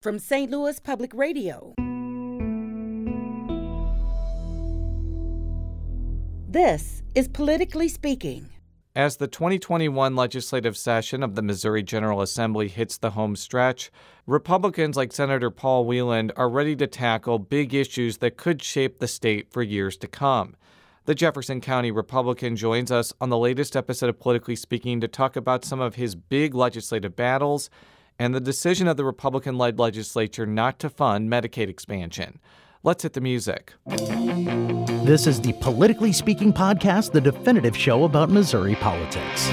from St. Louis Public Radio. This is Politically Speaking. As the 2021 legislative session of the Missouri General Assembly hits the home stretch, Republicans like Senator Paul Wieland are ready to tackle big issues that could shape the state for years to come. The Jefferson County Republican joins us on the latest episode of Politically Speaking to talk about some of his big legislative battles and the decision of the Republican led legislature not to fund Medicaid expansion. Let's hit the music. This is the Politically Speaking podcast, the definitive show about Missouri politics.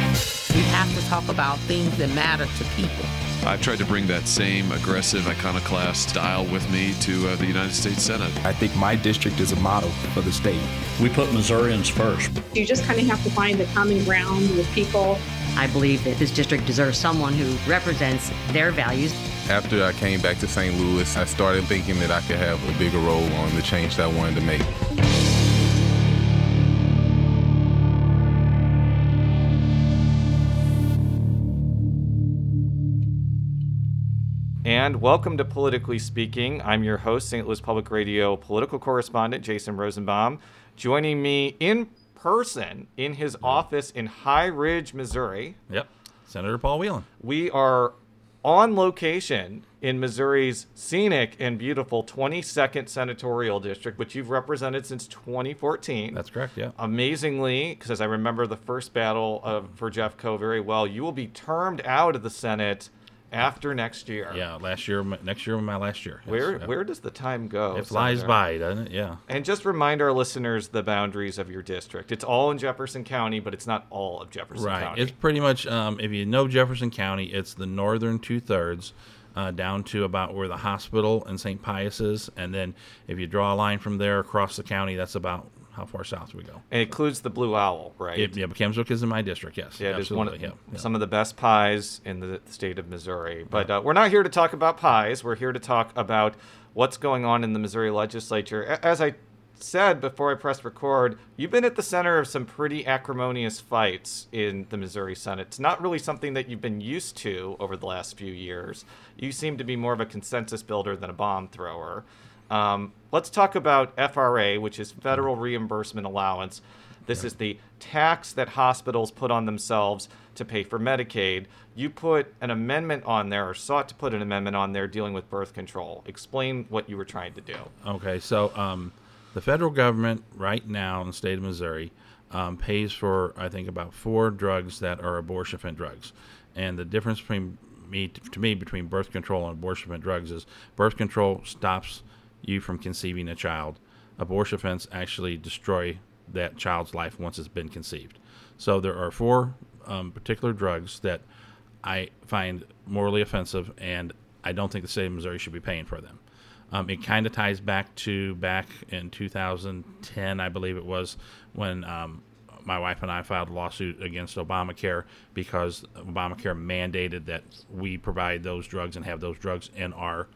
We have to talk about things that matter to people. I've tried to bring that same aggressive iconoclast style with me to uh, the United States Senate. I think my district is a model for the state. We put Missourians first. You just kind of have to find the common ground with people. I believe that this district deserves someone who represents their values. After I came back to St. Louis, I started thinking that I could have a bigger role on the change that I wanted to make. And welcome to Politically Speaking. I'm your host, St. Louis Public Radio political correspondent Jason Rosenbaum. Joining me in person in his mm-hmm. office in High Ridge, Missouri. Yep, Senator Paul Wieland. We are on location in Missouri's scenic and beautiful 22nd Senatorial District, which you've represented since 2014. That's correct, yeah. Amazingly, because I remember the first battle of, for Jeffco very well, you will be termed out of the Senate after next year. Yeah, last year, next year my last year. Yes, where yeah. where does the time go? It flies Senator? by, doesn't it? Yeah. And just remind our listeners the boundaries of your district. It's all in Jefferson County, but it's not all of Jefferson right. County. It's pretty much, um, if you know Jefferson County, it's the northern two thirds. Uh, down to about where the hospital and St. Pius is, and then if you draw a line from there across the county, that's about how far south do we go. It includes the Blue Owl, right? It, yeah, Kimmswick is in my district. Yes, yeah, it is one of yeah, yeah. some of the best pies in the state of Missouri. But uh, we're not here to talk about pies. We're here to talk about what's going on in the Missouri legislature. As I said before I pressed record, you've been at the center of some pretty acrimonious fights in the Missouri Senate. It's not really something that you've been used to over the last few years. You seem to be more of a consensus builder than a bomb thrower. Um, let's talk about FRA, which is Federal Reimbursement Allowance. This is the tax that hospitals put on themselves to pay for Medicaid. You put an amendment on there, or sought to put an amendment on there dealing with birth control. Explain what you were trying to do. Okay, so um, the federal government right now in the state of Missouri um, pays for, I think, about four drugs that are abortion drugs. And the difference between me, to me, between birth control and abortion drugs is birth control stops you from conceiving a child. Abortion actually destroy that child's life once it's been conceived. So there are four um, particular drugs that I find morally offensive, and I don't think the state of Missouri should be paying for them. Um, it kind of ties back to back in 2010, I believe it was, when um, my wife and I filed a lawsuit against Obamacare because Obamacare mandated that we provide those drugs and have those drugs in our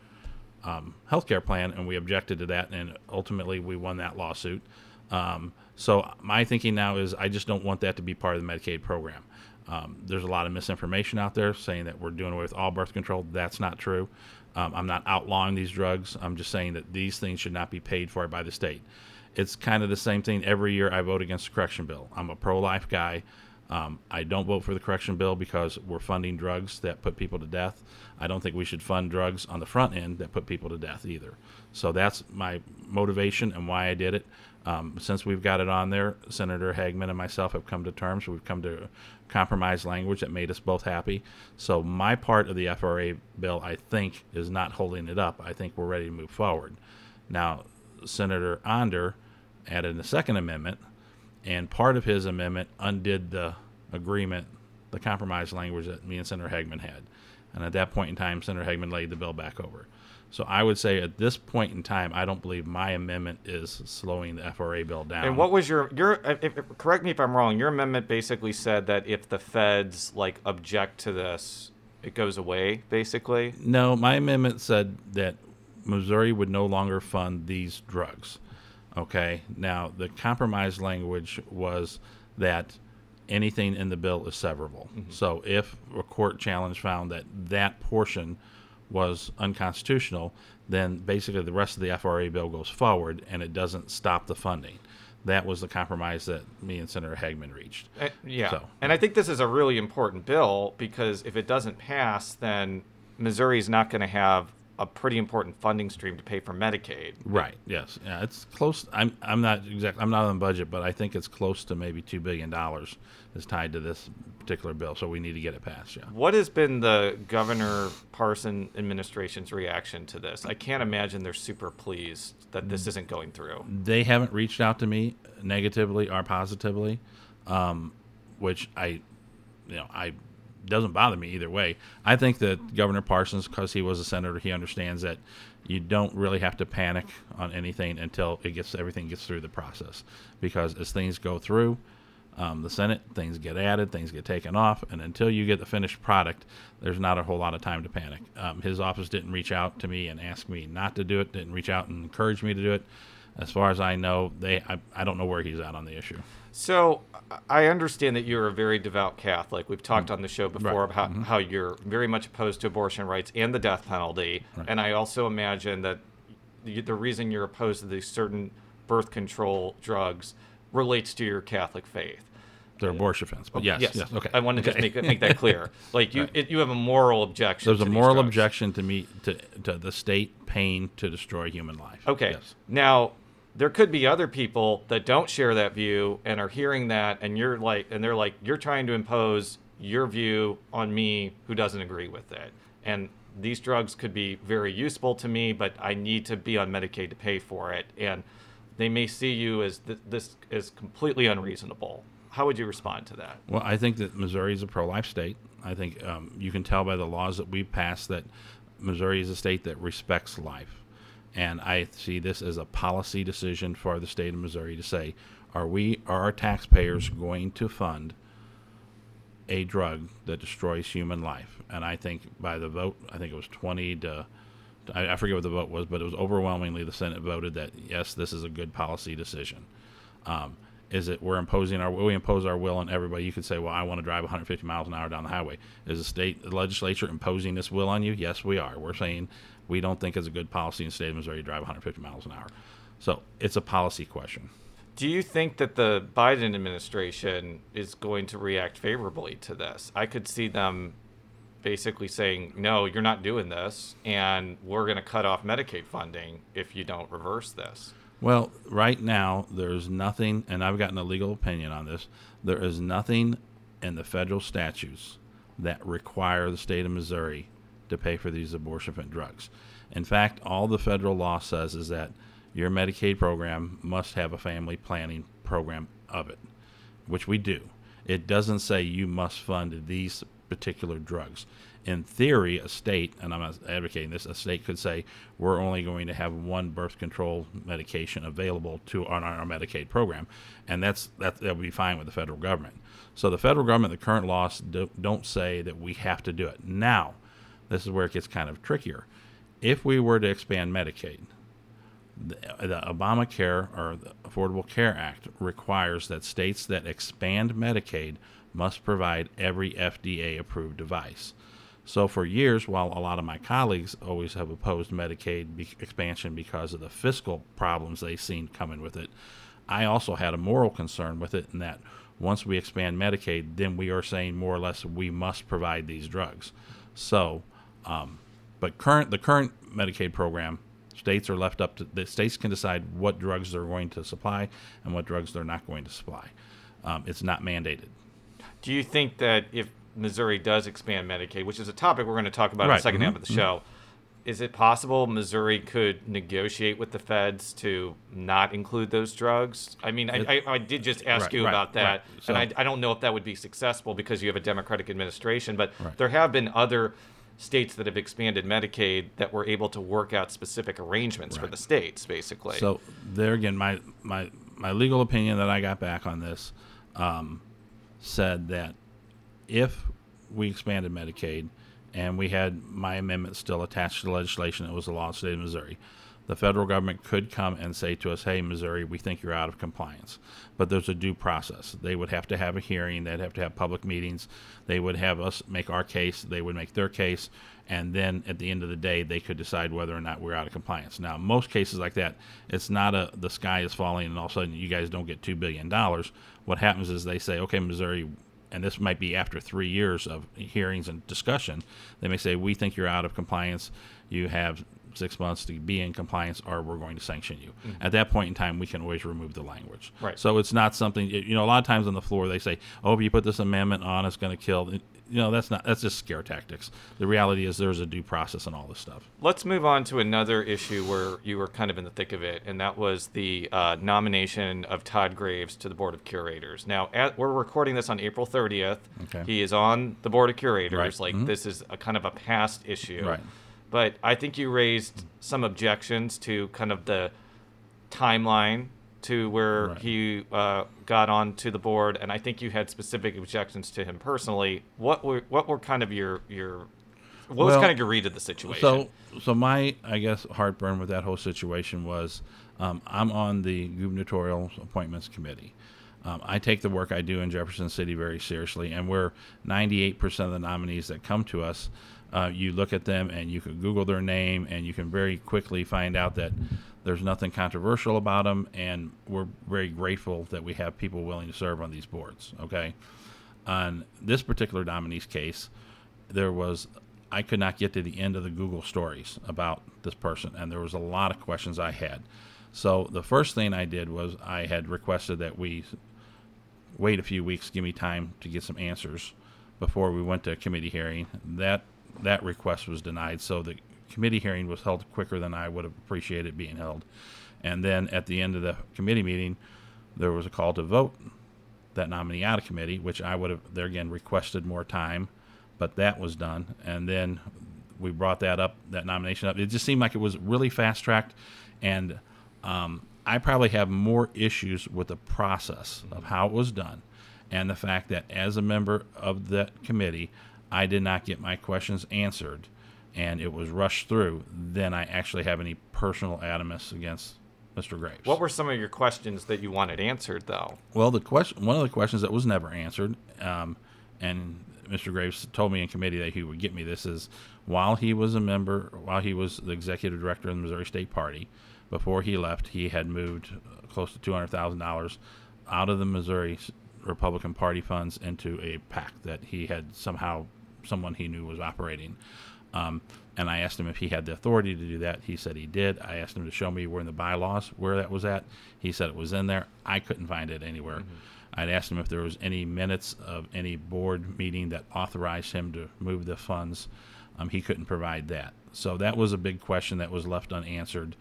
um, healthcare plan, and we objected to that, and ultimately we won that lawsuit. Um, so my thinking now is I just don't want that to be part of the Medicaid program. Um, there's a lot of misinformation out there saying that we're doing away with all birth control. That's not true. Um, I'm not outlawing these drugs. I'm just saying that these things should not be paid for by the state. It's kind of the same thing every year I vote against the correction bill. I'm a pro life guy. Um, I don't vote for the correction bill because we're funding drugs that put people to death. I don't think we should fund drugs on the front end that put people to death either. So that's my motivation and why I did it. Um, since we've got it on there, Senator Hegeman and myself have come to terms. We've come to compromise language that made us both happy. So my part of the FRA bill, I think, is not holding it up. I think we're ready to move forward. Now, Senator Onder added a second amendment and part of his amendment undid the agreement, the compromise language that me and Senator Hegeman had. And at that point in time, Senator Hegeman laid the bill back over. So I would say at this point in time, I don't believe my amendment is slowing the FRA bill down. And what was your your? If, if, correct me if I'm wrong. Your amendment basically said that if the feds like object to this, it goes away. Basically. No, my amendment said that Missouri would no longer fund these drugs. Okay. Now, the compromise language was that anything in the bill is severable. Mm-hmm. So if a court challenge found that that portion was unconstitutional, then basically the rest of the FRA bill goes forward and it doesn't stop the funding. That was the compromise that me and Senator Hegeman reached. Uh, yeah. So- And I think this is a really important bill because if it doesn't pass, then Missouri is not going to have a pretty important funding stream to pay for Medicaid. Right. Yes. Yeah. It's close. I'm. I'm not exact. I'm not on budget, but I think it's close to maybe two billion dollars is tied to this particular bill. So we need to get it passed. Yeah. What has been the Governor Parson administration's reaction to this? I can't imagine they're super pleased that this isn't going through. They haven't reached out to me negatively or positively, um, which I, you know, I doesn't bother me either way. I think that Governor Parsons, because he was a senator, he understands that you don't really have to panic on anything until it gets everything gets through the process. Because as things go through, um, the Senate, things get added, things get taken off, and until you get the finished product, there's not a whole lot of time to panic. Um, his office didn't reach out to me and ask me not to do it, didn't reach out and encourage me to do it. As far as I know, they I, I don't know where he's at on the issue. So I understand that you're a very devout Catholic. We've talked mm. on the show before Right. about how, how you're very much opposed to abortion rights and the death penalty. And I also imagine that the, reason you're opposed to these certain birth control drugs relates to your Catholic faith. They're uh, abortion offense, but yes, yes, okay. I want to just make make that clear. Like you, Right. it, you have a moral objection. There's a moral drugs. objection to me to, to the state paying to destroy human life. Okay. Yes. Now, there could be other people that don't share that view and are hearing that, and you're like, and they're like, you're trying to impose your view on me who doesn't agree with it. And these drugs could be very useful to me, but I need to be on Medicaid to pay for it. And they may see you as th- this is completely unreasonable. How would you respond to that? Well, I think that Missouri is a pro-life state. I think um, you can tell by the laws that we passed that Missouri is a state that respects life, and I see this as a policy decision for the state of Missouri to say, are we, are our taxpayers going to fund a drug that destroys human life? And I think by the vote, I think it was 20 to, I, forget what the vote was, but it was overwhelmingly the Senate voted that yes, this is a good policy decision. Um, is it we're imposing our we impose our will on everybody? You could say, well, I want to drive 150 miles an hour down the highway. Is the state legislature imposing this will on you? Yes, we are. We're saying we don't think it's a good policy in the state of Missouri to drive 150 miles an hour. So it's a policy question. Do you think that the Biden administration is going to react favorably to this? I could see them basically saying, no, you're not doing this, and we're going to cut off Medicaid funding if you don't reverse this. Well, right now, there's nothing, and I've gotten a legal opinion on this. There is nothing in the federal statutes that require the state of Missouri to pay for these abortion drugs. In fact, all the federal law says is that your Medicaid program must have a family planning program of it, which we do. It doesn't say you must fund these particular drugs. In theory, a state, and I'm advocating this, a state could say we're only going to have one birth control medication available to on our Medicaid program, and that's that that would be fine with the federal government. So the federal government, the current laws do, don't say that we have to do it. Now, this is where it gets kind of trickier. If we were to expand Medicaid, the, the Obamacare or the Affordable Care Act requires that states that expand Medicaid must provide every FDA approved device. So, for years, while a lot of my colleagues always have opposed Medicaid be- expansion because of the fiscal problems they've seen coming with it, I also had a moral concern with it in that once we expand Medicaid, then we are saying more or less we must provide these drugs. So, um, but current the current Medicaid program, states are left up to the states can decide what drugs they're going to supply and what drugs they're not going to supply. Um, it's not mandated. Do you think that if Missouri does expand Medicaid, which is a topic we're going to talk about in the 2nd mhm, half of the show, is it possible Missouri could negotiate with the feds to not include those drugs? I mean, I, I, I did just ask Right, you right, about that, right. So- and I, I don't know if that would be successful because you have a Democratic administration, but Right. there have been other states that have expanded Medicaid that were able to work out specific arrangements for the states, basically. So there again, my my my legal opinion that I got back on this um, said that if we expanded Medicaid and we had my amendment still attached to the legislation that was the law of the state of Missouri, the federal government could come and say to us, "Hey, Missouri, we think you're out of compliance." But there's a due process. They would have to have a hearing. They'd have to have public meetings. They would have us make our case. They would make their case, and then at the end of the day, they could decide whether or not we're out of compliance. Now, most cases like that, it's not a the sky is falling and all of a sudden you guys don't get two billion dollars. What happens is they say, "Okay, Missouri." And this might be after three years of hearings and discussion. They may say, "We think you're out of compliance. You have six months to be in compliance or we're going to sanction you. Mm-hmm. At that point in time, we can always remove the language. Right. So it's not something, you know, a lot of times on the floor they say, oh, if you put this amendment on, it's going to kill. You know, that's not, that's just scare tactics. The reality is there's a due process and all this stuff. Let's move on to another issue where you were kind of in the thick of it, and that was the uh, nomination of Todd Graves to the Board of Curators. Now, at, we're recording this on April 30th. Okay. He is on the Board of Curators. Right. Like, mm-hmm. this is a kind of a past issue. Right but I think you raised some objections to kind of the timeline to where right. he uh, got onto the board, and I think you had specific objections to him personally. What were what were kind of your your what well, was kind of your read of the situation? So, so my I guess heartburn with that whole situation was um, I'm on the gubernatorial appointments committee. Um, I take the work I do in Jefferson City very seriously, and we're 98% of the nominees that come to us uh, you look at them and you can Google their name and you can very quickly find out that there's nothing controversial about them. And we're very grateful that we have people willing to serve on these boards. Okay. On this particular nominee's case, there was I could not get to the end of the Google stories about this person, and there was a lot of questions I had. So the first thing I did was I had requested that we wait a few weeks, give me time to get some answers before we went to a committee hearing. That that request was denied. So the committee hearing was held quicker than I would have appreciated being held. And then at the end of the committee meeting, there was a call to vote that nominee out of committee, which I would have there again requested more time, but that was done. And then we brought that up, that nomination up. It just seemed like it was really fast tracked, and um, I probably have more issues with the process of how it was done, and the fact that as a member of that committee, I did not get my questions answered and it was rushed through, then I actually have any personal animus against Mr. Graves. What were some of your questions that you wanted answered, though? Well, the question, one of the questions that was never answered, um, and Mr. Graves told me in committee that he would get me this is while he was a member, while he was the executive director of the Missouri State Party, before he left, he had moved close to two hundred thousand dollars out of the Missouri Republican Party funds into a PAC that he had somehow someone he knew was operating. Um, and I asked him if he had the authority to do that. He said he did. I asked him to show me where in the bylaws where that was at. He said it was in there. I couldn't find it anywhere. Mm-hmm. I'd asked him if there was any minutes of any board meeting that authorized him to move the funds. Um, he couldn't provide that. So that was a big question that was left unanswered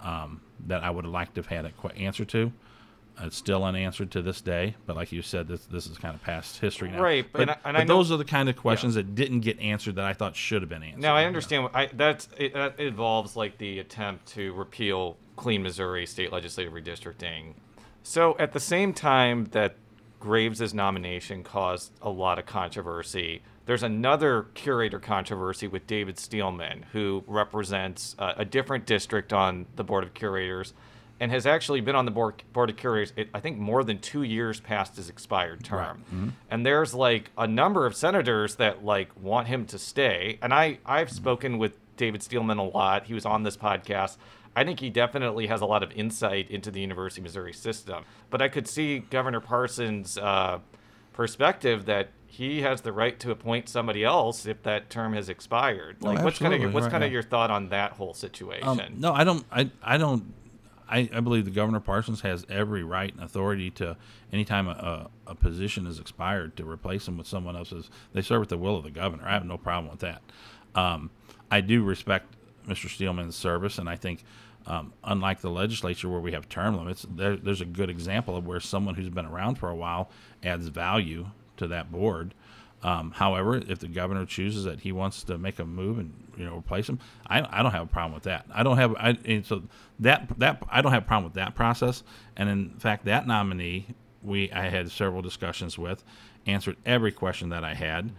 um, that I would have liked to have had an answer to. It's still unanswered to this day, but like you said, this this is kind of past history now. Right, but, and I, and but those are the kind of questions yeah. that didn't get answered that I thought should have been answered. Now I understand. I, that's it, that involves like the attempt to repeal Clean Missouri state legislative redistricting. So at the same time that Graves's nomination caused a lot of controversy, there's another curator controversy with David Steelman, who represents uh, a different district on the board of curators and has actually been on the board, board of curators, it, I think, more than two years past his expired term. Right. Mm-hmm. And there's like a number of senators that like want him to stay. And I, I've mm-hmm. spoken with David Steelman a lot. He was on this podcast. I think he definitely has a lot of insight into the University of Missouri system. But I could see Governor Parsons' uh, perspective that he has the right to appoint somebody else if that term has expired. Like, what's kind of your, what's right, kind of your thought on that whole situation? Um, no, I don't. I I don't I, I, believe the Governor Parsons has every right and authority to, anytime a, a, position is expired, to replace them with someone else's. They serve at the will of the governor. I have no problem with that. Um, I do respect Mr. Steelman's service, and I think, um, unlike the legislature where we have term limits, there, there's a good example of where someone who's been around for a while adds value to that board. Um, however, if the governor chooses that he wants to make a move and you know replace him, I, I don't have a problem with that. I don't have I so that that I don't have a problem with that process. And in fact, that nominee we I had several discussions with, answered every question that I had.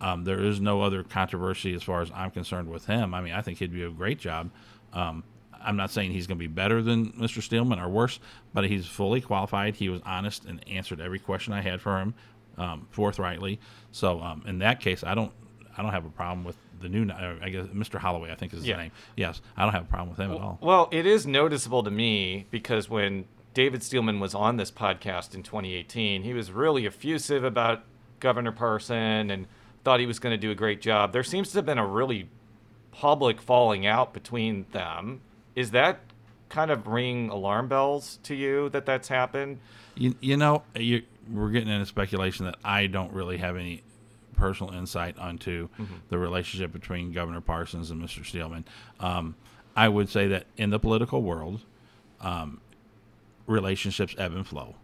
Um, there is no other controversy as far as I'm concerned with him. I mean, I think he'd do a great job. Um, I'm not saying he's going to be better than Mr. Steelman or worse, but he's fully qualified. He was honest and answered every question I had for him um, forthrightly. So um, in that case, I don't I don't have a problem with the new. Uh, I guess Mr. Holloway, I think is his Yeah. name. Yes, I don't have a problem with him at all. Well, it is noticeable to me because when David Steelman was on this podcast in 2018, he was really effusive about Governor Parson and thought he was going to do a great job. There seems to have been a really public falling out between them. Is that kind of ringing alarm bells to you that that's happened? You, you know, you, we're getting into speculation that I don't really have any personal insight onto Mm-hmm. the relationship between Governor Parsons and Mr. Steelman. Um, I would say that in the political world, um, relationships ebb and flow.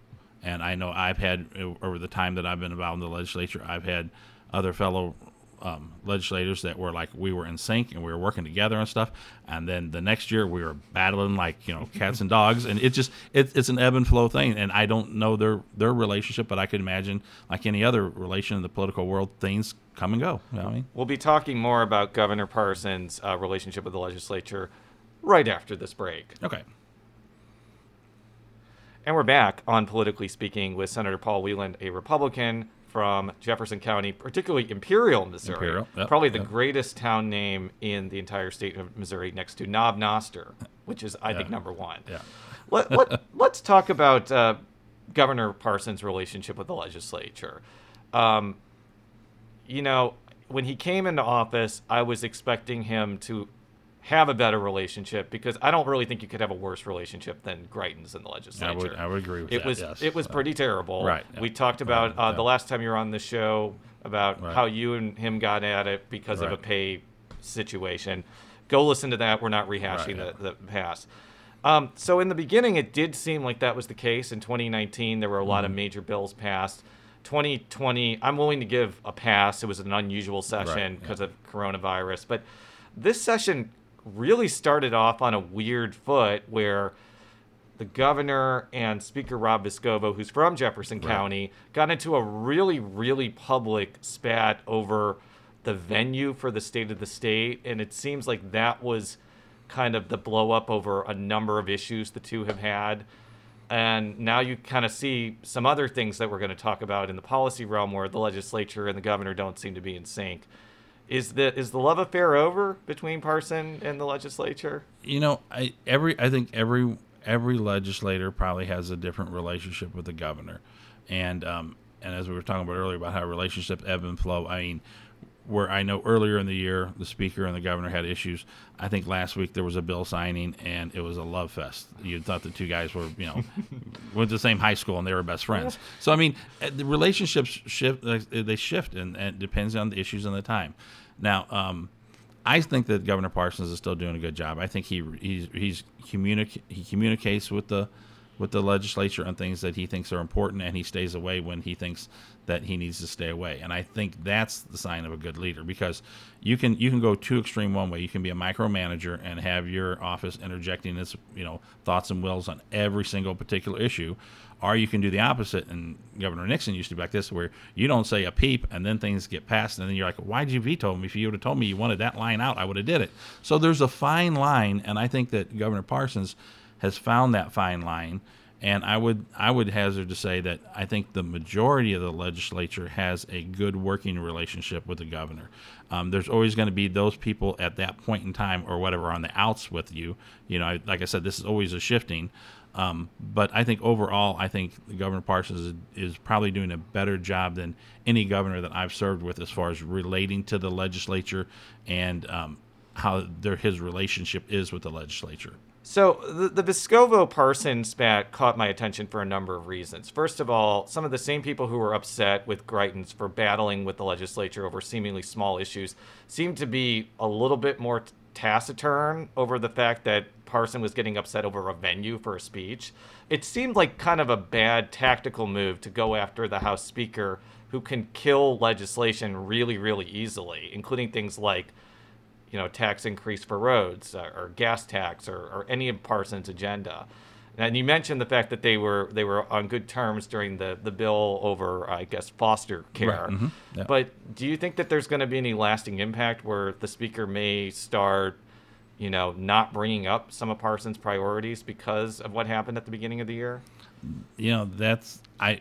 And I know I've had, over the time that I've been involved in the legislature, I've had other fellow um, legislators that were like we were in sync and we were working together and stuff. And then the next year we were battling like you know cats and dogs, and it just it, it's an ebb and flow thing. And I don't know their their relationship, but I could imagine like any other relation in the political world, things come and go. You know I mean? We'll be talking more about Governor Parsons' uh, relationship with the legislature right after this break. Okay. And we're back on Politically Speaking with Senator Paul Wieland, a Republican from Jefferson County, particularly Imperial, Missouri. Imperial, yep, Probably the yep. greatest town name in the entire state of Missouri next to Knob Noster, which is, I think, number one. Yeah. Let, let, let's talk about uh, Governor Parsons' relationship with the legislature. Um, you know, when he came into office, I was expecting him to have a better relationship because I don't really think you could have a worse relationship than Greitens in the legislature. I would I would agree with it that. was yes. it was Uh, pretty terrible. Right, yeah. We talked about Right, uh, the last time you were on the show about Right. how you and him got at it because of a pay situation. Go listen to that. We're not rehashing Right, the, the past. Um, so in the beginning, it did seem like that was the case. In 2019, there were a lot Mm-hmm. of major bills passed. 2020, I'm willing to give a pass. It was an unusual session yeah. because of coronavirus, but this session really started off on a weird foot where the governor and Speaker Rob Vescovo, who's from Jefferson County, got into a really, really public spat over the venue for the State of the State. And it seems like that was kind of the blow up over a number of issues the two have had. And now you kind of see some other things that we're going to talk about in the policy realm where the legislature and the governor don't seem to be in sync. Is the is the love affair over between Parson and the legislature? you know, I every I think every every legislator probably has a different relationship with the governor, and um, and as we were talking about earlier about how relationships ebb and flow. I mean, where I know earlier in the year the speaker and the governor had issues. I think last week there was a bill signing and it was a love fest. You thought the two guys were you know went to the same high school and they were best friends. So I mean, uh, the relationships shift. uh, They shift and, and it depends on the issues and the time. Now. Um, I think that Governor Parsons is still doing a good job. I think he he's he's communic- he communicates with the with the legislature on things that he thinks are important, and he stays away when he thinks that he needs to stay away. And I think that's the sign of a good leader because you can you can go too extreme one way. You can be a micromanager and have your office interjecting its you know thoughts and wills on every single particular issue, or you can do the opposite. And Governor Nixon used to be like this, where you don't say a peep, and then things get passed, and then you're like, "Why'd you veto me? If you would have told me you wanted that line out, I would have did it." So there's a fine line, and I think that Governor Parsons has found that fine line. And I would I would hazard to say that I think the majority of the legislature has a good working relationship with the governor. Um, there's always going to be those people at that point in time or whatever on the outs with you. You know, I, like I said, this is always a shifting. Um, but I think overall, I think Governor Parsons is, is probably doing a better job than any governor that I've served with as far as relating to the legislature and um, how their, his relationship is with the legislature. So the, the Vescovo Parson spat caught my attention for a number of reasons. First of all, some of the same people who were upset with Greitens for battling with the legislature over seemingly small issues seem to be a little bit more taciturn over the fact that Parson was getting upset over a venue for a speech. It seemed like kind of a bad tactical move to go after the House Speaker who can kill legislation really, really easily, including things like you know, tax increase for roads or, or gas tax or, or any of Parsons' agenda. And you mentioned the fact that they were they were on good terms during the, the bill over, I guess, foster care. mhm, yeah. But do you think that there's going to be any lasting impact where the speaker may start you know, not bringing up some of Parsons' priorities because of what happened at the beginning of the year? You know, that's I.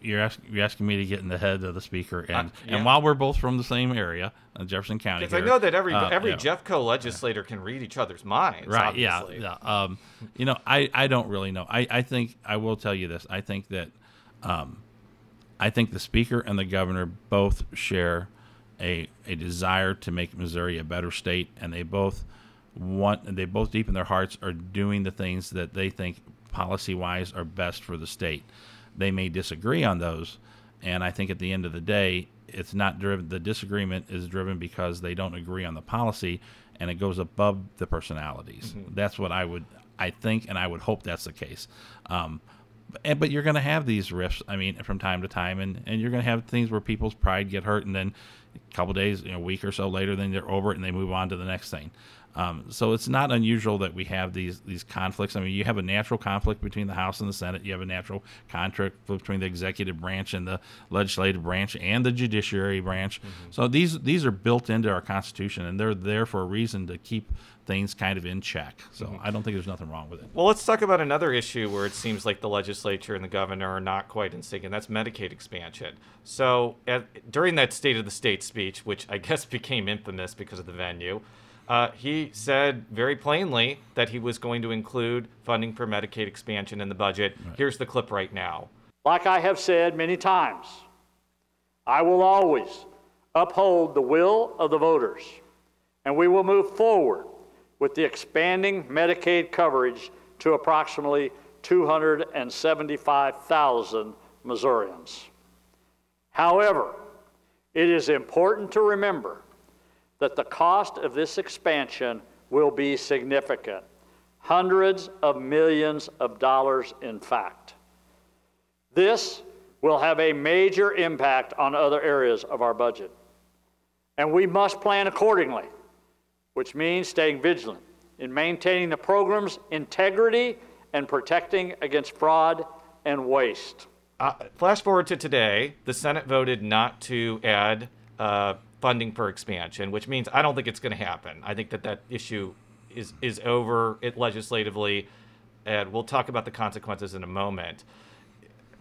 You're asking you're asking me to get in the head of the speaker, and Uh, yeah. and while we're both from the same area, uh, Jefferson County. Because I know that every uh, every yeah. Jeffco legislator can read each other's minds. right obviously. yeah yeah um you know i i don't really know i i think i will tell you this i think that um i think the speaker and the governor both share a a desire to make missouri a better state and they both want and they both deep in their hearts are doing the things that they think policy wise are best for the state they may disagree on those. And i think at the end of the day it's not driven the disagreement is driven because they don't agree on the policy and it goes above the personalities. That's what i would i think and i would hope that's the case. Um, and, but you're going to have these rifts i mean from time to time and, and you're going to have things where people's pride get hurt and then a couple days you know, a week or so later then they're over it and they move on to the next thing um, so it's not unusual that we have these these conflicts. I mean, you have a natural conflict between the House and the Senate. You have a natural conflict between the executive branch and the legislative branch and the judiciary branch. So these these are built into our Constitution, and they're there for a reason to keep things kind of in check. So I don't think there's nothing wrong with it. Well, let's talk about another issue where it seems like the legislature and the governor are not quite in sync, and that's Medicaid expansion. So, at, during that State of the State speech, which I guess became infamous because of the venue, uh, he said very plainly that he was going to include funding for Medicaid expansion in the budget. Here's the clip right now. Like I have said many times, I will always uphold the will of the voters, and we will move forward with the expanding Medicaid coverage to approximately 275,000 Missourians. However, it is important to remember that the cost of this expansion will be significant hundreds of millions of dollars, in fact. This will have a major impact on other areas of our budget. And we must plan accordingly, which means staying vigilant in maintaining the program's integrity and protecting against fraud and waste. Uh, flash forward to today, the Senate voted not to add uh, funding for expansion, which means I don't think it's going to happen. I think that that issue is is over it legislatively, and we'll talk about the consequences in a moment.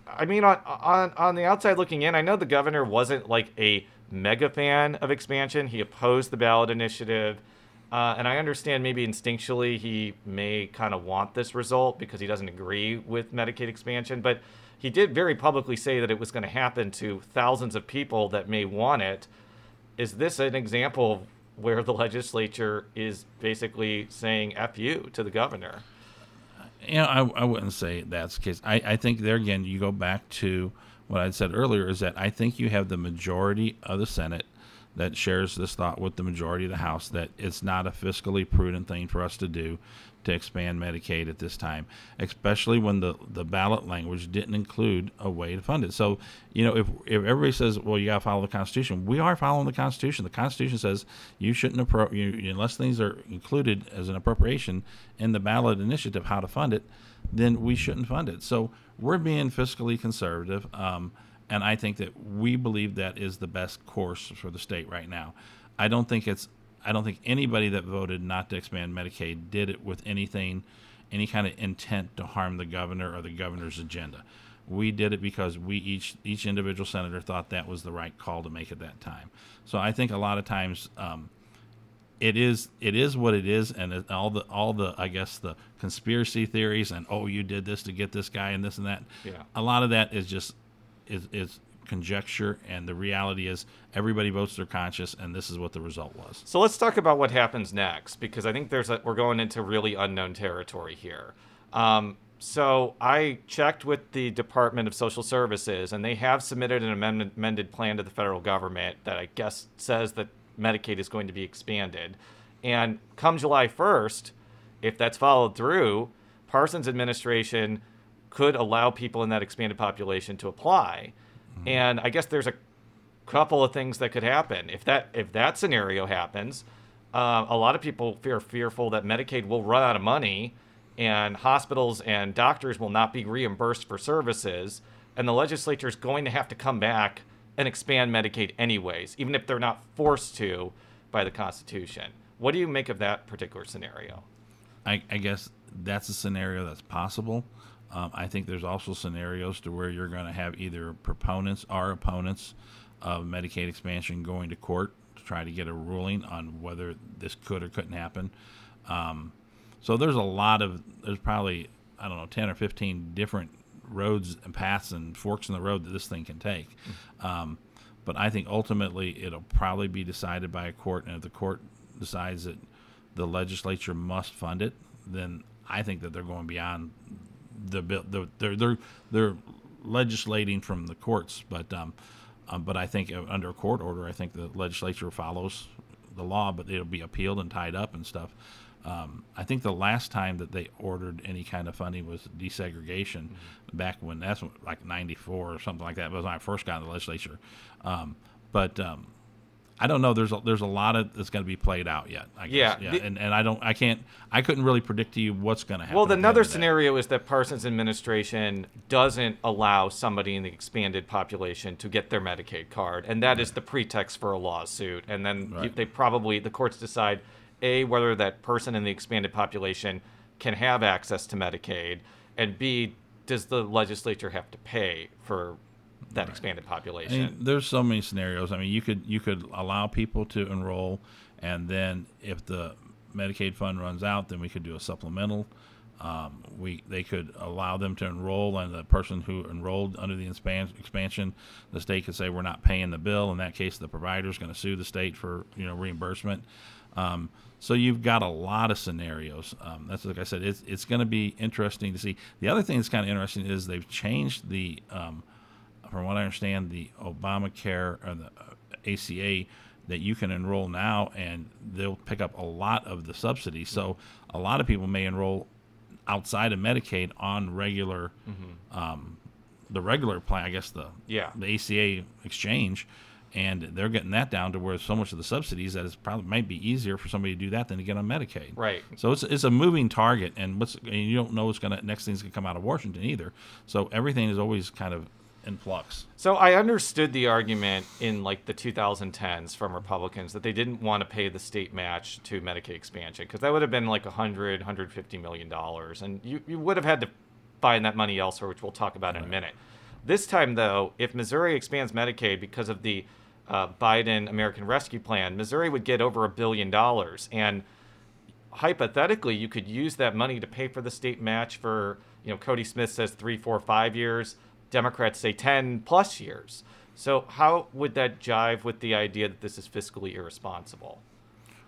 I mean, on on on the outside looking in, I know the governor wasn't like a mega fan of expansion. He opposed the ballot initiative. Uh, and I understand maybe instinctually he may kind of want this result because he doesn't agree with Medicaid expansion, but he did very publicly say that it was going to happen to thousands of people that may want it. Is this an example where the legislature is basically saying F you to the governor? you know, I, I wouldn't say that's the case. I, I think there again, you go back to what I said earlier is that I think you have the majority of the Senate that shares this thought with the majority of the House that it's not a fiscally prudent thing for us to do to expand Medicaid at this time, especially when the, the ballot language didn't include a way to fund it. So, you know, if, if everybody says, well, you got to follow the Constitution, we are following the Constitution. The Constitution says you shouldn't, appro- unless things are included as an appropriation in the ballot initiative, how to fund it, then we shouldn't fund it. So we're being fiscally conservative. Um, and I think that we believe that is the best course for the state right now. I don't think it's I don't think anybody that voted not to expand Medicaid did it with anything, any kind of intent to harm the governor or the governor's agenda. We did it because we each each individual senator thought that was the right call to make at that time. So I think a lot of times um, it is it is what it is, and it, all the all the I guess the conspiracy theories and oh you did this to get this guy and this and that. Yeah. A lot of that is just is is conjecture, and the reality is everybody votes their conscience, and this is what the result was. So let's talk about what happens next because I think there's a, we're going into really unknown territory here. Um, so I checked with the Department of Social Services, and they have submitted an amended plan to the federal government that I guess says that Medicaid is going to be expanded. And come July 1st, if that's followed through, Parsons' administration could allow people in that expanded population to apply. And I guess there's a couple of things that could happen if that if that scenario happens. Uh, a lot of people fear fearful that Medicaid will run out of money, and hospitals and doctors will not be reimbursed for services, and the legislature is going to have to come back and expand Medicaid anyways, even if they're not forced to by the Constitution. What do you make of that particular scenario? I, I guess that's a scenario that's possible. Um, I think there's also scenarios to where you're going to have either proponents or opponents of Medicaid expansion going to court to try to get a ruling on whether this could or couldn't happen. Um, so there's a lot of there's probably I don't know 10 or 15 different roads and paths and forks in the road that this thing can take. Um, but I think ultimately it'll probably be decided by a court, and if the court decides that the legislature must fund it, then I think that they're going beyond the bill. The, they're they're they're legislating from the courts, but um, um, but I think under a court order, I think the legislature follows the law, but it'll be appealed and tied up and stuff. Um, I think the last time that they ordered any kind of funding was desegregation, mm-hmm. back when that's like '94 or something like that. It was when I first got in the legislature. Um, but um, I don't know. There's a, there's a lot of that's going to be played out yet. I guess. Yeah, yeah. and, and I don't. I can't. I couldn't really predict to you what's going to happen. Well, the another scenario is that Parsons' administration doesn't allow somebody in the expanded population to get their Medicaid card, and that is the pretext for a lawsuit. And then right. they probably the courts decide a, whether that person in the expanded population can have access to Medicaid, and B, does the legislature have to pay for that right. expanded population? I mean, there's so many scenarios. I mean, you could you could allow people to enroll, and then if the Medicaid fund runs out, then we could do a supplemental. Um, we they could allow them to enroll, and the person who enrolled under the expansion, the state could say we're not paying the bill. In that case, the provider is going to sue the state for you know reimbursement. Um, so you've got a lot of scenarios. Um, that's like I said, it's it's going to be interesting to see. The other thing that's kind of interesting is they've changed the, um, from what I understand, the Obamacare or the uh, ACA that you can enroll now, and they'll pick up a lot of the subsidies. So a lot of people may enroll outside of Medicaid on regular, mm-hmm. um, the regular plan. I guess the yeah the ACA exchange and they're getting that down to where so much of the subsidies that it's probably might be easier for somebody to do that than to get on Medicaid. Right. So it's it's a moving target, and what's and you don't know what's gonna next thing's gonna come out of Washington either. So everything is always kind of in flux. So I understood the argument in like the 2010s from Republicans that they didn't want to pay the state match to Medicaid expansion because that would have been like 100, 150 million dollars, and you you would have had to find that money elsewhere, which we'll talk about right. in a minute. This time, though, if Missouri expands Medicaid because of the uh, Biden American Rescue Plan, Missouri would get over a billion dollars. And hypothetically, you could use that money to pay for the state match for, you know, Cody Smith says three, four, five years. Democrats say 10 plus years. So, how would that jive with the idea that this is fiscally irresponsible?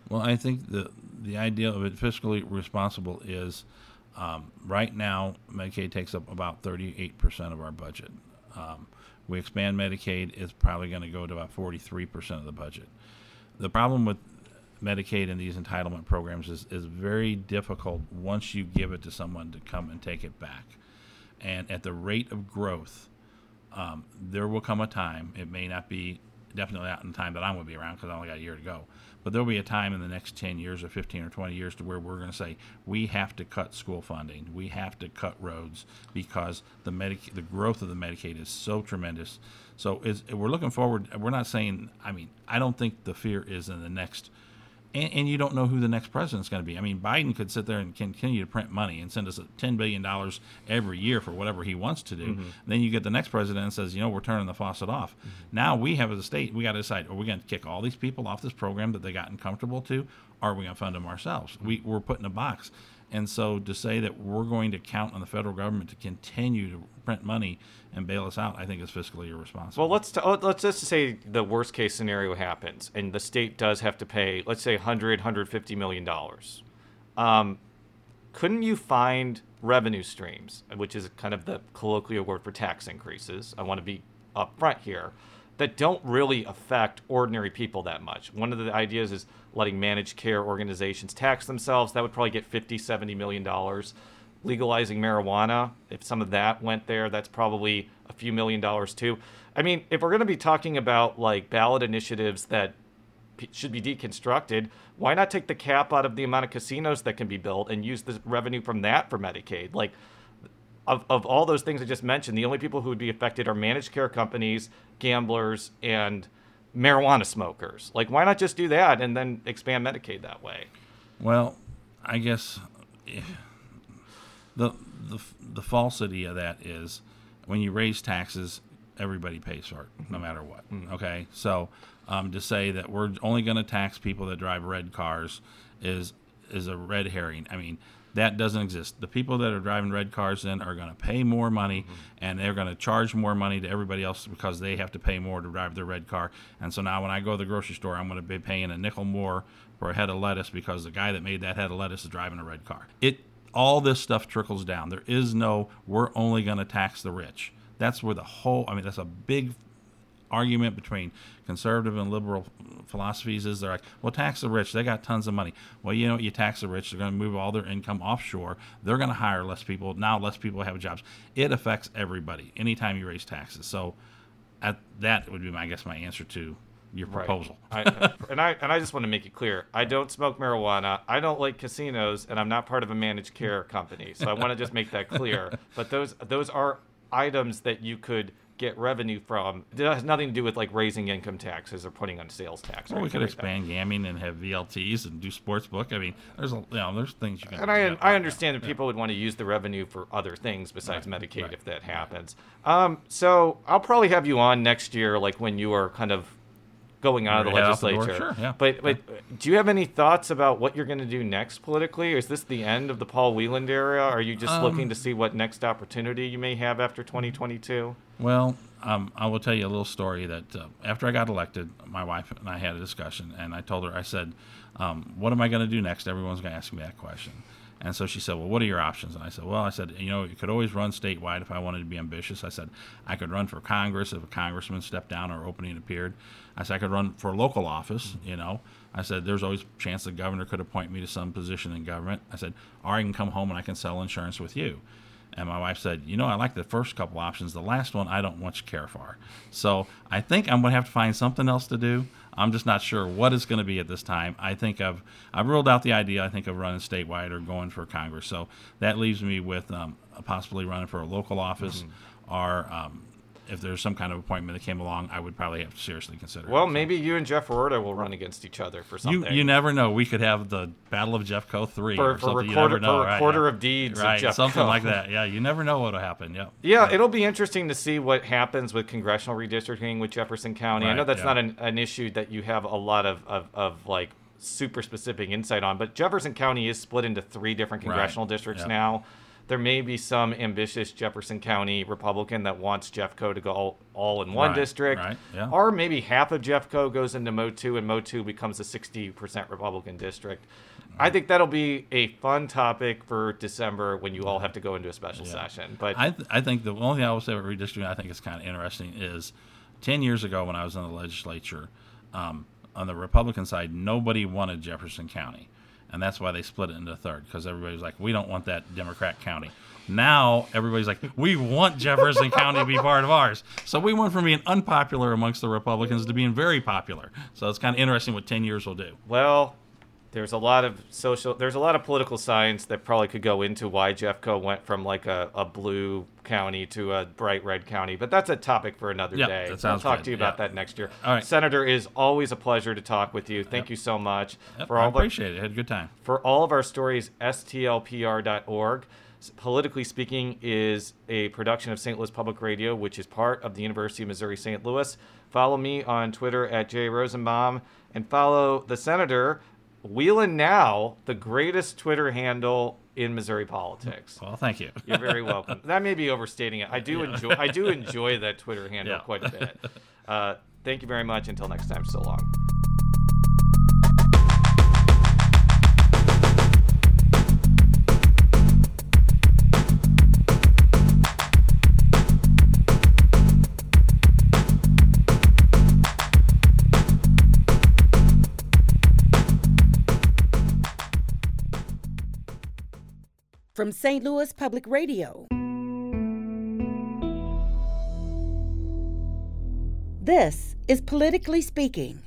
Well, I think the the idea of it fiscally responsible is um, right now Medicaid takes up about 38 percent of our budget. Um, we expand Medicaid, it's probably going to go to about 43% of the budget. The problem with Medicaid and these entitlement programs is, is very difficult once you give it to someone to come and take it back. And at the rate of growth, um, there will come a time, it may not be definitely not in the time that I'm going to be around because I only got a year to go, but there'll be a time in the next 10 years or 15 or 20 years to where we're going to say we have to cut school funding, we have to cut roads because the Medic- the growth of the Medicaid is so tremendous. So we're looking forward. We're not saying. I mean, I don't think the fear is in the next and, and, you don't know who the next president's going to be. I mean, Biden could sit there and continue to print money and send us $10 billion every year for whatever he wants to do. Mm-hmm. Then you get the next president and says, you know, we're turning the faucet off. Mm-hmm. Now we have as a state, we got to decide are we going to kick all these people off this program that they gotten comfortable to? Or are we going to fund them ourselves? Mm-hmm. We, we're put in a box. And so to say that we're going to count on the federal government to continue to print money and bail us out, I think is fiscally irresponsible. Well, let's t- oh, let's just say the worst case scenario happens and the state does have to pay, let's say 100, 150 million dollars. Um, couldn't you find revenue streams, which is kind of the colloquial word for tax increases? I want to be upfront here that don't really affect ordinary people that much. One of the ideas is letting managed care organizations tax themselves. That would probably get 50, 70 million dollars. Legalizing marijuana, if some of that went there, that's probably a few million dollars too. I mean, if we're going to be talking about like ballot initiatives that should be deconstructed, why not take the cap out of the amount of casinos that can be built and use the revenue from that for Medicaid? Like of, of all those things I just mentioned, the only people who would be affected are managed care companies, gamblers, and marijuana smokers. Like, why not just do that and then expand Medicaid that way? Well, I guess the the the falsity of that is when you raise taxes, everybody pays for it, no matter what. Mm-hmm. Okay, so um, to say that we're only going to tax people that drive red cars is is a red herring. I mean, that doesn't exist. The people that are driving red cars then are going to pay more money, Mm-hmm. and they're going to charge more money to everybody else because they have to pay more to drive their red car. And so now when I go to the grocery store, I'm going to be paying a nickel more for a head of lettuce because the guy that made that head of lettuce is driving a red car. It all this stuff trickles down. There is no we're only going to tax the rich. That's where the whole. I mean, that's a big argument between conservative and liberal philosophies is they're like, well, tax the rich. They got tons of money. Well, you know, what you tax the rich, they're going to move all their income offshore. They're going to hire less people. Now, less people have jobs. It affects everybody anytime you raise taxes. So, at, that would be, my, I guess, my answer to your proposal. Right. I, and I and I just want to make it clear: I don't smoke marijuana. I don't like casinos, and I'm not part of a managed care company. So I want to just make that clear. But those those are items that you could get revenue from. It has nothing to do with like raising income taxes or putting on sales tax. Or we could expand gaming and have VLTs and do sports book. I mean, there's a, you know, there's things you can. And I, I understand that people would want to use the revenue for other things besides right, Medicaid right, if that happens. Um, so I'll probably have you on next year, like when you are kind of going out of the legislature. The sure, yeah. But but do you have any thoughts about what you're going to do next politically? Is this the end of the Paul Wieland era? Are you just um, looking to see what next opportunity you may have after 2022? Well, um, I will tell you a little story that uh, after I got elected, my wife and I had a discussion, and I told her, I said, um, "What am I going to do next?" Everyone's going to ask me that question. And so she said, Well, what are your options? And I said, Well, I said, you know, you could always run statewide if I wanted to be ambitious. I said, I could run for Congress if a congressman stepped down or opening appeared. I said, I could run for local office, you know. I said, There's always a chance the governor could appoint me to some position in government. I said, Or I can come home and I can sell insurance with you. And my wife said, You know, I like the first couple options. The last one, I don't much care for. So I think I'm going to have to find something else to do. I'm just not sure what it's going to be at this time. I think I've I've ruled out the idea. I think of running statewide or going for Congress. So that leaves me with um, possibly running for a local office mm-hmm. or um, if there's some kind of appointment that came along, I would probably have to seriously consider. Well, it. maybe you and Jeff Roorda will run against each other for something. You, you never know. We could have the Battle of Jeffco three for, or for something. Recorder, know. For right, recorder yeah. of deeds, right? Of something like that. Yeah, you never know what'll happen. Yeah. yeah. Yeah, it'll be interesting to see what happens with congressional redistricting with Jefferson County. Right, I know that's yeah. not an, an issue that you have a lot of, of, of like super specific insight on, but Jefferson County is split into three different congressional Right, districts now. There may be some ambitious Jefferson County Republican that wants Jeffco to go all, all in one Right, district. right, yeah. Or maybe half of Jeffco goes into Mo 2 and Mo 2 becomes a 60% Republican district. I think that'll be a fun topic for December when you all have to go into a special session. But I, th- I think the only thing I will say about redistricting I think is kind of interesting is 10 years ago when I was in the legislature, um, on the Republican side, nobody wanted Jefferson County. And that's why they split it into a third because everybody was like, we don't want that Democrat county. Now everybody's like, we want Jefferson County to be part of ours. So we went from being unpopular amongst the Republicans to being very popular. So it's kind of interesting what 10 years will do. Well, there's a lot of social, there's a lot of political science that probably could go into why Jeffco went from like a, a blue county to a bright red county. But that's a topic for another Yeah, day. that sounds we'll talk good. to you about Yeah. that next year. All right. Senator, it is always a pleasure to talk with you. Thank you so much Yep, for all the- appreciate it. Had a good time. For all of our stories, stlpr.org. Politically Speaking is a production of St. Louis Public Radio, which is part of the University of Missouri St. Louis. Follow me on Twitter at Jay Rosenbaum and follow the senator, Wheeling Now, the greatest Twitter handle in Missouri politics. Well, thank you. You're very welcome. That may be overstating it. I do Yeah. enjoy I do enjoy that Twitter handle Yeah. quite a bit. Uh, thank you very much. Until next time, so long. From St. Louis Public Radio. This is Politically Speaking.